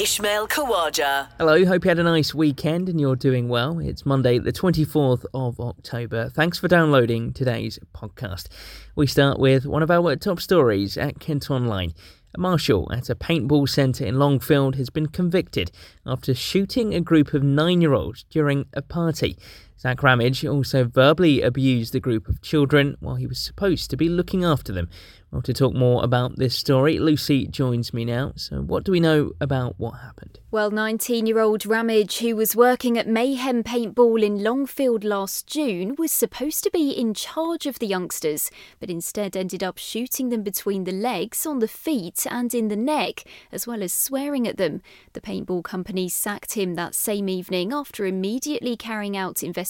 Ishmael Kawaja. Hello, hope you had a nice weekend and you're doing well. It's Monday, the 24th of October. Thanks for downloading today's podcast. We start with one of our top stories at Kent Online. A marshal at a paintball centre in Longfield has been convicted after shooting a group of nine year olds during a party. Zach Ramage also verbally abused the group of children while he was supposed to be looking after them. Well, to talk more about this story, Lucy joins me now. So, what do we know about what happened? Well, 19 year old Ramage, who was working at Mayhem Paintball in Longfield last June, was supposed to be in charge of the youngsters, but instead ended up shooting them between the legs, on the feet, and in the neck, as well as swearing at them. The paintball company sacked him that same evening after immediately carrying out investigations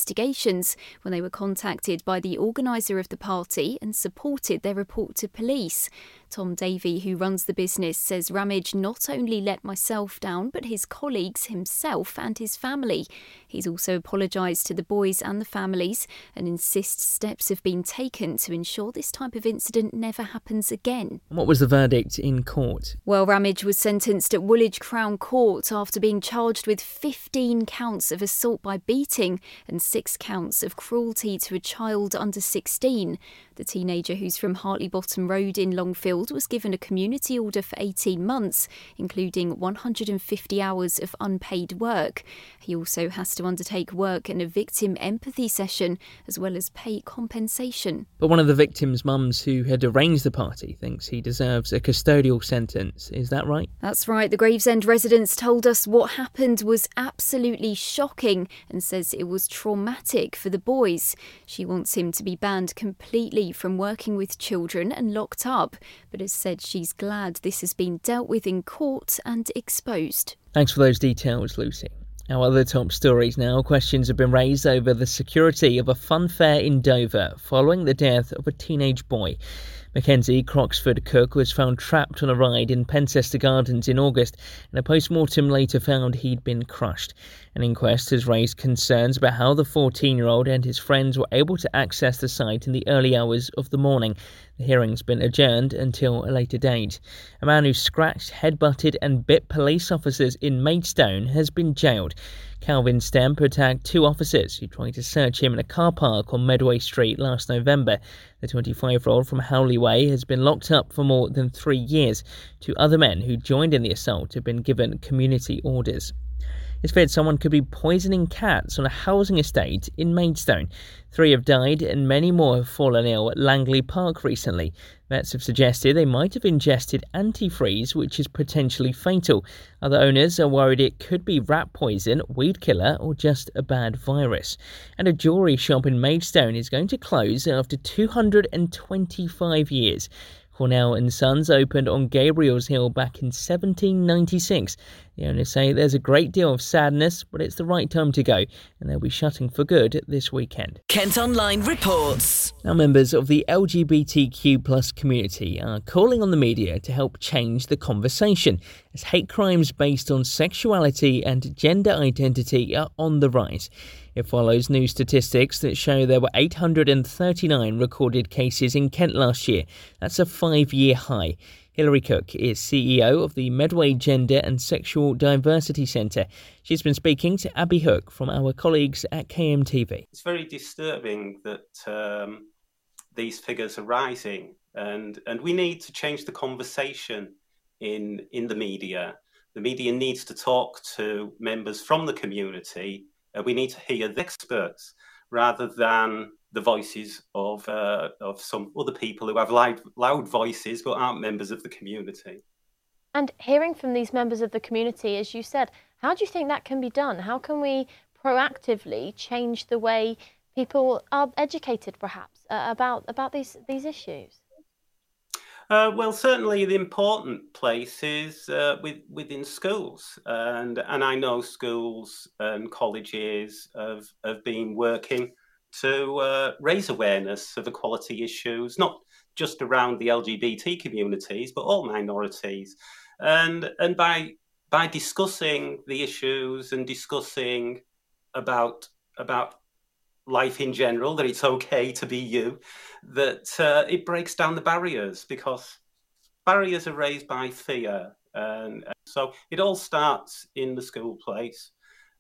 when they were contacted by the organiser of the party and supported their report to police. Tom Davey, who runs the business, says Ramage not only let myself down, but his colleagues, himself, and his family. He's also apologised to the boys and the families and insists steps have been taken to ensure this type of incident never happens again. What was the verdict in court? Well, Ramage was sentenced at Woolwich Crown Court after being charged with 15 counts of assault by beating and six counts of cruelty to a child under 16. The teenager, who's from Hartley Bottom Road in Longfield, was given a community order for 18 months, including 150 hours of unpaid work. He also has to undertake work in a victim empathy session, as well as pay compensation. But one of the victim's mums who had arranged the party thinks he deserves a custodial sentence. Is that right? That's right. The Gravesend residents told us what happened was absolutely shocking and says it was traumatic for the boys. She wants him to be banned completely from working with children and locked up, but has said she's glad this has been dealt with in court and exposed. Thanks for those details, Lucy. Our other top stories now. Questions have been raised over the security of a fun fair in Dover following the death of a teenage boy. Mackenzie Croxford Cook was found trapped on a ride in Pencester Gardens in August, and a post mortem later found he'd been crushed. An inquest has raised concerns about how the 14 year old and his friends were able to access the site in the early hours of the morning. The hearing's been adjourned until a later date. A man who scratched, headbutted, and bit police officers in Maidstone has been jailed. Calvin Stemp attacked two officers who tried to search him in a car park on Medway Street last November. The 25 year old from Howley Way has been locked up for more than three years. Two other men who joined in the assault have been given community orders. It's feared someone could be poisoning cats on a housing estate in Maidstone. Three have died and many more have fallen ill at Langley Park recently. Vets have suggested they might have ingested antifreeze, which is potentially fatal. Other owners are worried it could be rat poison, weed killer, or just a bad virus. And a jewellery shop in Maidstone is going to close after 225 years. Cornell and Sons opened on Gabriel's Hill back in 1796. The owners say there's a great deal of sadness, but it's the right time to go, and they'll be shutting for good this weekend. Kent Online reports. Now, members of the LGBTQ plus community are calling on the media to help change the conversation, as hate crimes based on sexuality and gender identity are on the rise. It follows new statistics that show there were 839 recorded cases in Kent last year. That's a five year high. Hilary Cooke is CEO of the Medway Gender and Sexual Diversity Centre. She's been speaking to Abby Hook from our colleagues at KMTV. It's very disturbing that um, these figures are rising, and, and we need to change the conversation in, in the media. The media needs to talk to members from the community uh, we need to hear the experts rather than the voices of uh, of some other people who have loud, loud voices but aren't members of the community. And hearing from these members of the community, as you said, how do you think that can be done? How can we proactively change the way people are educated, perhaps, uh, about about these these issues? Uh, well, certainly the important place is uh, with, within schools, and and I know schools and colleges have have been working to uh, raise awareness of equality issues, not just around the LGBT communities, but all minorities. And and by by discussing the issues and discussing about about life in general, that it's okay to be you, that uh, it breaks down the barriers because barriers are raised by fear, and, so it all starts in the school place,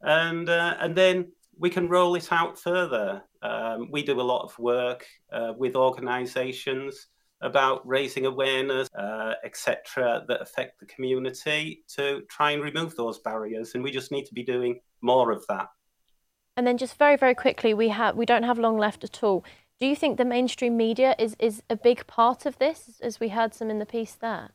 and uh, and then we can roll it out further. Um, we do a lot of work uh, with organisations about raising awareness, uh, etc., that affect the community to try and remove those barriers, and we just need to be doing more of that. And then, just very, very quickly, we have we don't have long left at all. Do you think the mainstream media is is a big part of this, as we heard some in the piece there?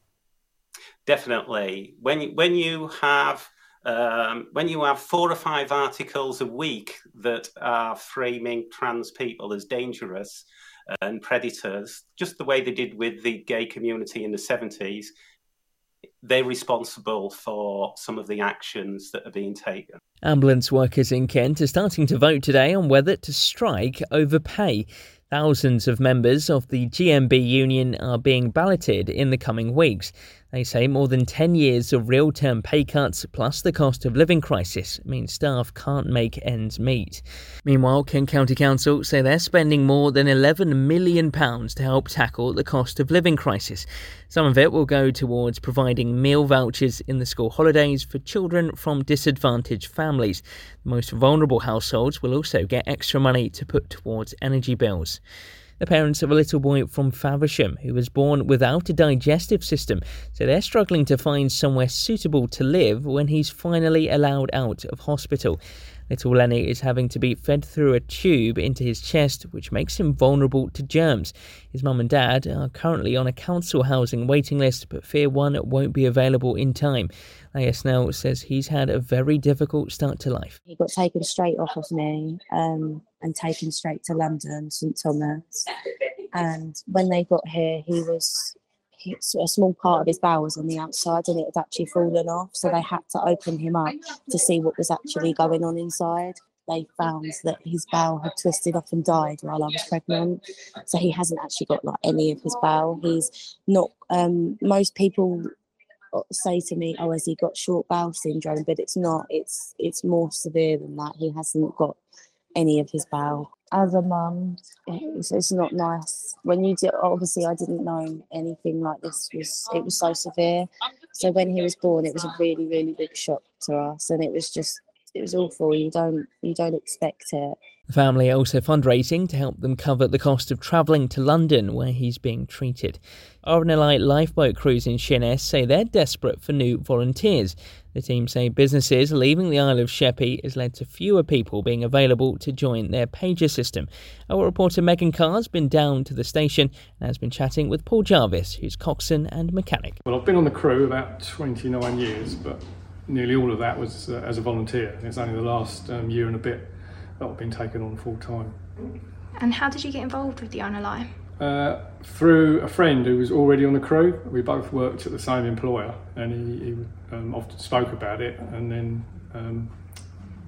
Definitely. When when you have um, when you have four or five articles a week that are framing trans people as dangerous and predators, just the way they did with the gay community in the 70s, they're responsible for some of the actions that are being taken. Ambulance workers in Kent are starting to vote today on whether to strike over pay. Thousands of members of the GMB union are being balloted in the coming weeks. They say more than 10 years of real term pay cuts plus the cost of living crisis means staff can't make ends meet. Meanwhile, Kent County Council say they're spending more than £11 million to help tackle the cost of living crisis. Some of it will go towards providing meal vouchers in the school holidays for children from disadvantaged families. The most vulnerable households will also get extra money to put towards energy bills the parents of a little boy from Faversham who was born without a digestive system, so they're struggling to find somewhere suitable to live when he's finally allowed out of hospital. Little Lenny is having to be fed through a tube into his chest, which makes him vulnerable to germs. His mum and dad are currently on a council housing waiting list, but fear one won't be available in time. ASNL says he's had a very difficult start to life. He got taken straight off of me um, and taken straight to London, St Thomas. And when they got here, he was a small part of his bowels on the outside and it had actually fallen off. So they had to open him up to see what was actually going on inside. They found that his bowel had twisted off and died while I was pregnant. So he hasn't actually got like any of his bowel. He's not. Um, most people say to me, "Oh, has he got short bowel syndrome?" But it's not. It's it's more severe than that. He hasn't got any of his bowel as a mum, it's, it's not nice. When you do, obviously, I didn't know anything like this was. It was so severe. So when he was born, it was a really, really big shock to us, and it was just, it was awful. You don't, you don't expect it. The family are also fundraising to help them cover the cost of travelling to London where he's being treated. RNLI lifeboat crews in Sheerness say they're desperate for new volunteers. The team say businesses leaving the Isle of Sheppey has led to fewer people being available to join their pager system. Our reporter Megan Carr's been down to the station and has been chatting with Paul Jarvis, who's coxswain and mechanic. Well, I've been on the crew about 29 years, but nearly all of that was uh, as a volunteer. It's only the last um, year and a bit that I've been taken on full time. And how did you get involved with the RNLI? Uh, through a friend who was already on the crew. We both worked at the same employer, and he, he um, often spoke about it, and then um,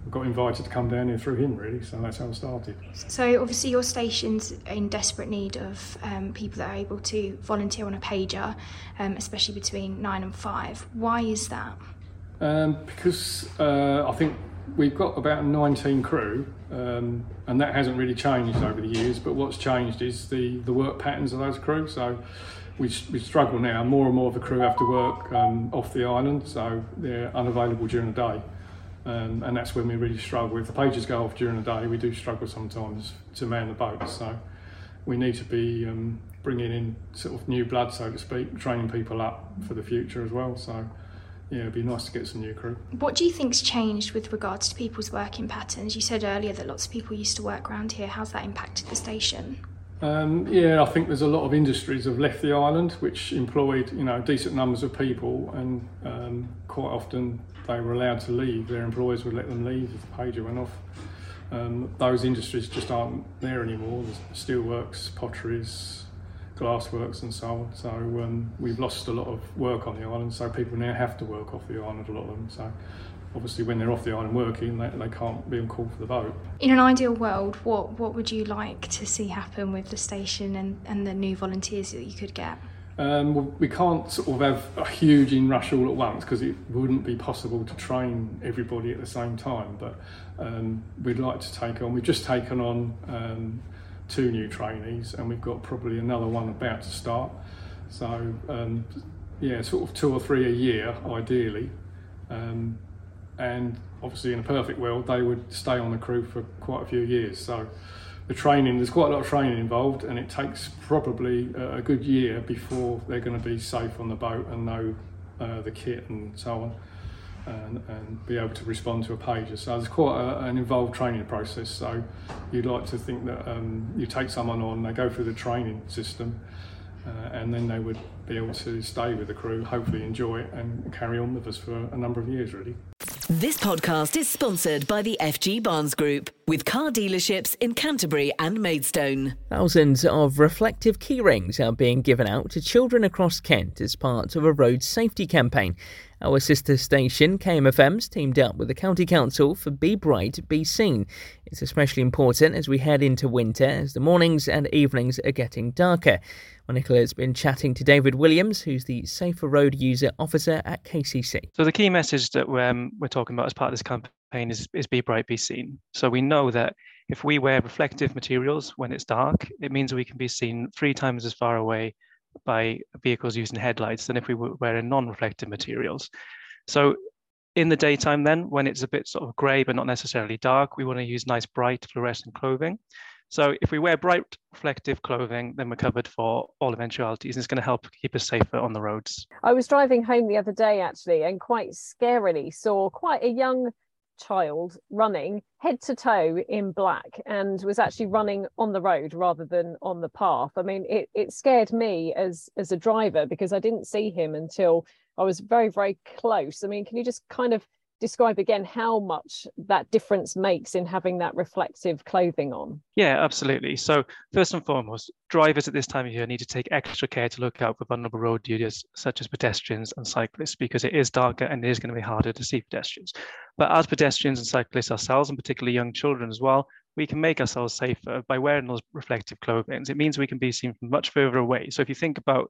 got invited to come down here through him, really. So that's how I started. So obviously, your station's in desperate need of um, people that are able to volunteer on a pager, um, especially between nine and five. Why is that? Um, because uh, I think we've got about 19 crew, um, and that hasn't really changed over the years. But what's changed is the, the work patterns of those crew. So we, we struggle now. More and more of the crew have to work um, off the island, so they're unavailable during the day. Um, and that's when we really struggle. If the pages go off during the day, we do struggle sometimes to man the boats. So we need to be um, bringing in sort of new blood, so to speak, training people up for the future as well. So yeah, it'd be nice to get some new crew. What do you think's changed with regards to people's working patterns? You said earlier that lots of people used to work around here. How's that impacted the station? Um, yeah, I think there's a lot of industries have left the island, which employed you know decent numbers of people, and um, quite often they were allowed to leave. Their employers would let them leave if the pager went off. Um, those industries just aren't there anymore. There's steelworks, potteries, glassworks and so on. So um, we've lost a lot of work on the island. So people now have to work off the island, a lot of them. So obviously when they're off the island working, they, they can't be on call for the boat. In an ideal world, what, what would you like to see happen with the station and, and the new volunteers that you could get? Um, we can't sort of have a huge inrush all at once because it wouldn't be possible to train everybody at the same time. But um, we'd like to take on. We've just taken on um, two new trainees, and we've got probably another one about to start. So um, yeah, sort of two or three a year, ideally. Um, and obviously, in a perfect world, they would stay on the crew for quite a few years. So the training, there's quite a lot of training involved, and it takes probably a good year before they're going to be safe on the boat and know uh, the kit and so on. And, and, be able to respond to a pager. So it's quite a, an involved training process. So you'd like to think that um, you take someone on, they go through the training system, uh, and then they would be able to stay with the crew, hopefully enjoy it, and carry on with us for a number of years, really. This podcast is sponsored by the FG Barnes Group, with car dealerships in Canterbury and Maidstone. Thousands of reflective keyrings are being given out to children across Kent as part of a road safety campaign. Our sister station, KMFM's, teamed up with the County Council for Be Bright, Be Seen. It's especially important as we head into winter, as the mornings and evenings are getting darker. Well, Nicola's been chatting to David Williams, who's the Safer Road User Officer at KCC. So, the key message that um, we're talking about as part of this campaign is, is Be Bright, Be Seen. So, we know that if we wear reflective materials when it's dark, it means we can be seen three times as far away by vehicles using headlights than if we were wearing non-reflective materials. So in the daytime then, when it's a bit sort of grey but not necessarily dark, we want to use nice bright fluorescent clothing. So if we wear bright reflective clothing, then we're covered for all eventualities and it's going to help keep us safer on the roads. I was driving home the other day actually and quite scarily saw quite a young child running head to toe in black and was actually running on the road rather than on the path. I mean, it, it scared me as as a driver because I didn't see him until I was very, very close. I mean, can you just kind of describe again how much that difference makes in having that reflective clothing on? Yeah, absolutely. So, first and foremost, drivers at this time of year need to take extra care to look out for vulnerable road users such as pedestrians and cyclists because it is darker and it is going to be harder to see pedestrians. But as pedestrians and cyclists ourselves, and particularly young children as well, we can make ourselves safer by wearing those reflective clothing. It means we can be seen from much further away. So, if you think about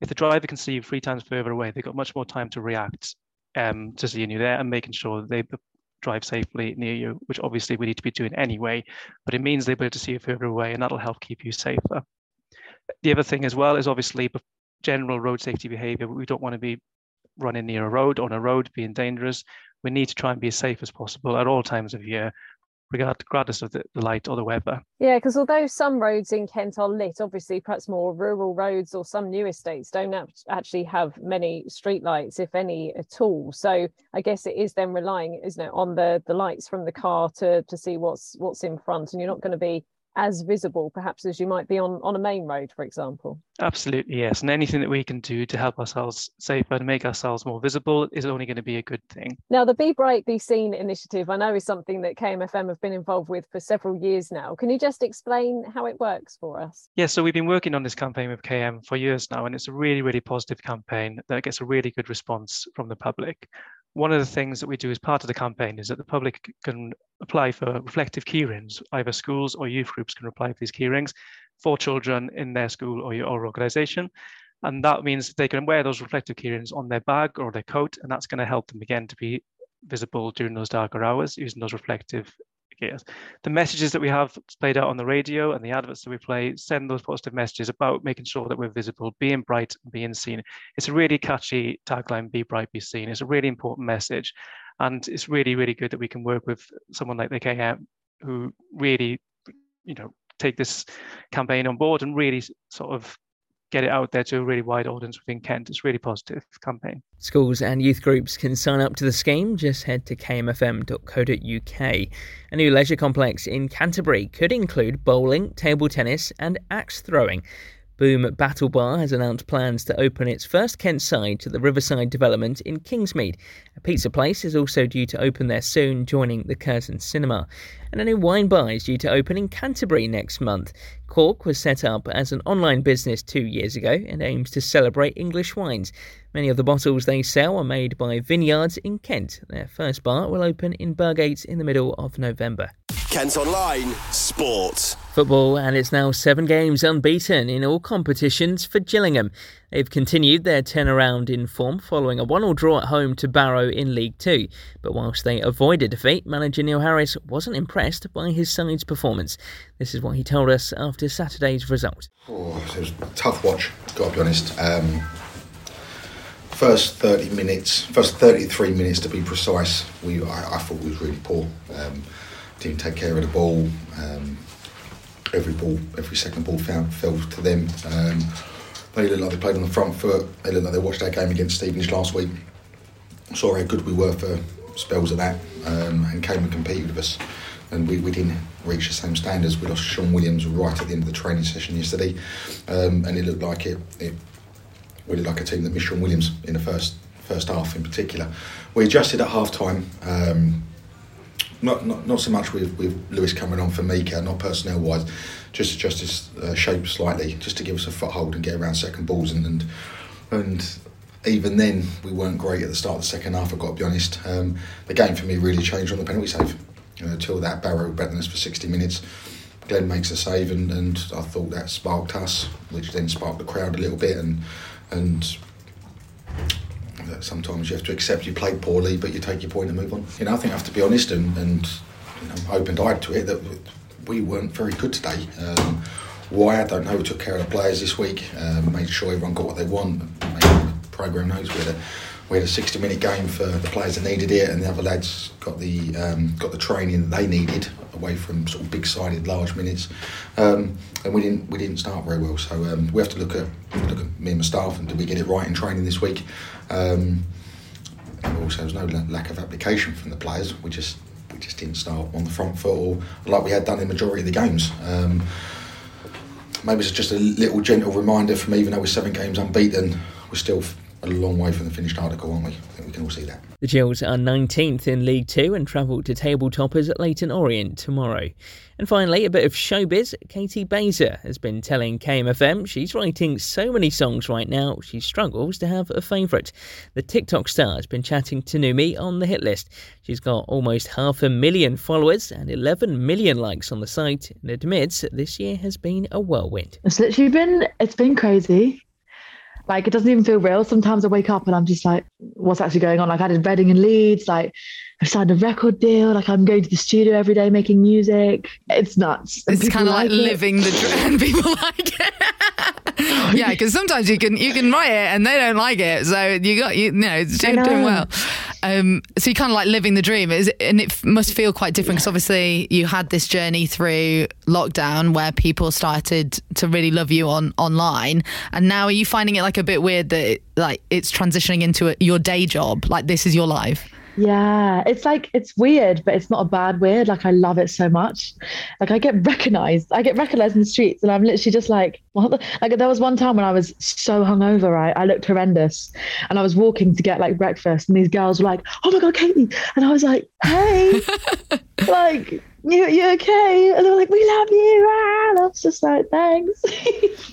if the driver can see you three times further away, they've got much more time to react um, to seeing you there and making sure that they drive safely near you, which obviously we need to be doing anyway, but it means they'll be able to see you further away and that'll help keep you safer. The other thing as well is obviously general road safety behavior. We don't want to be running near a road, on a road, being dangerous. We need to try and be as safe as possible at all times of year, regardless of the, light or the weather. Yeah, because although some roads in Kent are lit, obviously perhaps more rural roads or some new estates don't actually have many streetlights, if any at all. So I guess it is then relying, isn't it, on the the lights from the car to to see what's what's in front, and you're not going to be as visible perhaps as you might be on, on a main road, for example. Absolutely, yes. And anything that we can do to help ourselves safer and make ourselves more visible is only going to be a good thing. Now, the Be Bright, Be Seen initiative, I know is something that KMFM have been involved with for several years now. Can you just explain how it works for us? Yes, yeah, so we've been working on this campaign with KM for years now, and it's a really, really positive campaign that gets a really good response from the public one of the things that we do as part of the campaign is that the public can apply for reflective keyrings. Either schools or youth groups can apply for these keyrings for children in their school or, or organization. And that means they can wear those reflective keyrings on their bag or their coat, and that's going to help them again to be visible during those darker hours using those reflective The messages that we have played out on the radio and the adverts that we play send those positive messages about making sure that we're visible, being bright, being seen. It's a really catchy tagline, be bright, be seen. It's a really important message. And it's really, really good that we can work with someone like the KM who really, you know, take this campaign on board and really sort of get it out there to a really wide audience within Kent. It's a really positive campaign. Schools and youth groups can sign up to the scheme. Just head to kmfm.co.uk. A new leisure complex in Canterbury could include bowling, table tennis, and axe throwing. Boom Battle Bar has announced plans to open its first Kent side to the Riverside development in Kingsmead. A pizza place is also due to open there soon, joining the Curzon Cinema. And a new wine bar is due to open in Canterbury next month. Cork was set up as an online business two years ago and aims to celebrate English wines. Many of the bottles they sell are made by vineyards in Kent. Their first bar will open in Burgate in the middle of November. Kent Online Sport. Football, and it's now seven games unbeaten in all competitions for Gillingham. They've continued their turnaround in form following a 1 0 draw at home to Barrow in League Two. But whilst they avoided defeat, manager Neil Harris wasn't impressed by his side's performance. This is what he told us after Saturday's result. Oh, it was a tough watch, got to be honest. Um, first 30 minutes, first 33 minutes to be precise, we I, I thought we was really poor. Um, didn't take care of the ball. Um, every ball, every second ball found, fell to them. Um, they looked like they played on the front foot. They looked like they watched our game against Stevenage last week. Saw how good we were for spells of that um, and came and competed with us. And we, we didn't reach the same standards. We lost Sean Williams right at the end of the training session yesterday, um, and it looked like it, it. We looked like a team that missed Sean Williams in the first first half in particular. We adjusted at half time. Um, not, not not so much with, with Lewis coming on for Mika, not personnel wise, just adjust his uh, shape slightly, just to give us a foothold and get around second balls and and, and even then we weren't great at the start of the second half. I've got to be honest. Um, the game for me really changed on the penalty save. Uh, until that Barrow betting us for 60 minutes. Glenn makes a save, and, and I thought that sparked us, which then sparked the crowd a little bit, and and sometimes you have to accept you played poorly, but you take your point and move on. You know, I think I have to be honest and, and you know, open-eyed to it that we weren't very good today. Um, why I don't know. We took care of the players this week, um, made sure everyone got what they want. The program knows we had a we had a 60 minute game for the players that needed it, and the other lads got the um, got the training that they needed away from sort of big sided large minutes. Um, and we didn't we didn't start very well. So um, we have to look at look at me and my staff and did we get it right in training this week? Um, also, there's no lack of application from the players. We just we just didn't start on the front foot or like we had done in the majority of the games. Um, maybe it's just a little gentle reminder from even though we're seven games unbeaten, we're still a long way from the finished article, aren't we? I think we can all see that. The Gills are 19th in League Two and travel to table toppers at Leyton Orient tomorrow. And finally, a bit of showbiz. Katie Baser has been telling KMFM she's writing so many songs right now she struggles to have a favourite. The TikTok star has been chatting to Numi on the hit list. She's got almost half a million followers and 11 million likes on the site and admits this year has been a whirlwind. It's literally been, it's been crazy. Like it doesn't even feel real. Sometimes I wake up and I'm just like, what's actually going on? Like I did Reading and Leeds, like I signed a record deal. Like I'm going to the studio every day making music. It's nuts. And it's kind of like, like living the dream. People like it. yeah, because sometimes you can you can write it and they don't like it. So you got you, you know it's doing, doing well. Um, so you're kind of like living the dream, is and it must feel quite different because obviously you had this journey through lockdown where people started to really love you on online, and now are you finding it like a bit weird that it, like it's transitioning into a, your day job? Like this is your life. Yeah, it's like it's weird, but it's not a bad weird. Like I love it so much. Like I get recognized. I get recognized in the streets, and I'm literally just like, what? The? Like there was one time when I was so hungover, right? I looked horrendous, and I was walking to get like breakfast, and these girls were like, "Oh my god, Katie!" And I was like, "Hey, like." You, you okay? And they're like, we love you. Ah, and I was just like, thanks.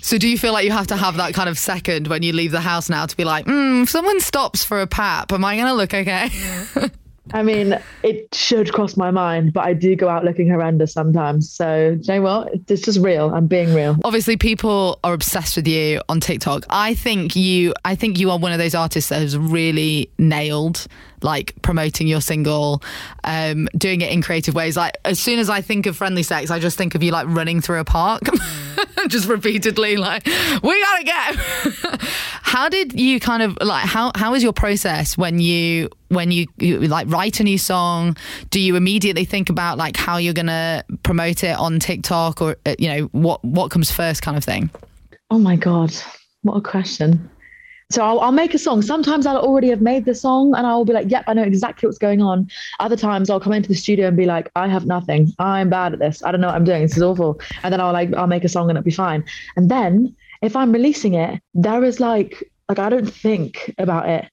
so do you feel like you have to have that kind of second when you leave the house now to be like, mm, if someone stops for a pap, am I going to look okay? I mean, it should cross my mind, but I do go out looking horrendous sometimes. So, you know what? It's just real. I'm being real. Obviously, people are obsessed with you on TikTok. I think you, I think you are one of those artists that has really nailed like promoting your single, um, doing it in creative ways. Like as soon as I think of friendly sex, I just think of you like running through a park, just repeatedly like, we gotta go. how did you kind of like how how is your process when you when you, you like write a new song? Do you immediately think about like how you're gonna promote it on TikTok or uh, you know what what comes first kind of thing? Oh my god, what a question. So I'll, I'll, make a song. Sometimes I'll already have made the song and I'll be like, yep, I know exactly what's going on. Other times I'll come into the studio and be like, I have nothing. I'm bad at this. I don't know what I'm doing. This is awful. And then I'll like, I'll make a song and it'll be fine. And then if I'm releasing it, there is like like I don't think about it.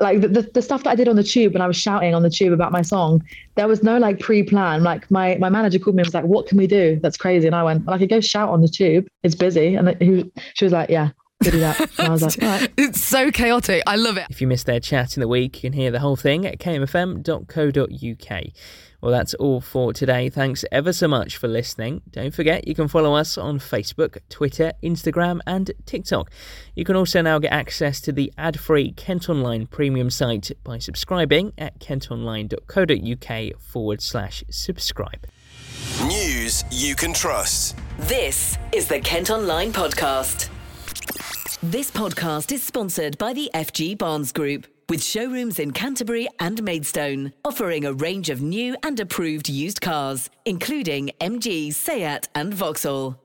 Like the, the, the stuff that I did on the tube when I was shouting on the tube about my song, there was no like pre-plan. Like my my manager called me and was like, "What can we do? That's crazy." And I went, "Well, I could go shout on the tube. It's busy." And he, she was like, "Yeah, do that." And I was like, All right. It's so chaotic. I love it. If you missed their chat in the week, you can hear the whole thing at kmfm.co.uk. Well, that's all for today. Thanks ever so much for listening. Don't forget, you can follow us on Facebook, Twitter, Instagram, and TikTok. You can also now get access to the ad free Kent Online premium site by subscribing at kentonline.co.uk forward slash subscribe. News you can trust. This is the Kent Online Podcast. This podcast is sponsored by the FG Barnes Group, with showrooms in Canterbury and Maidstone, offering a range of new and approved used cars, including MG, Seat, and Vauxhall.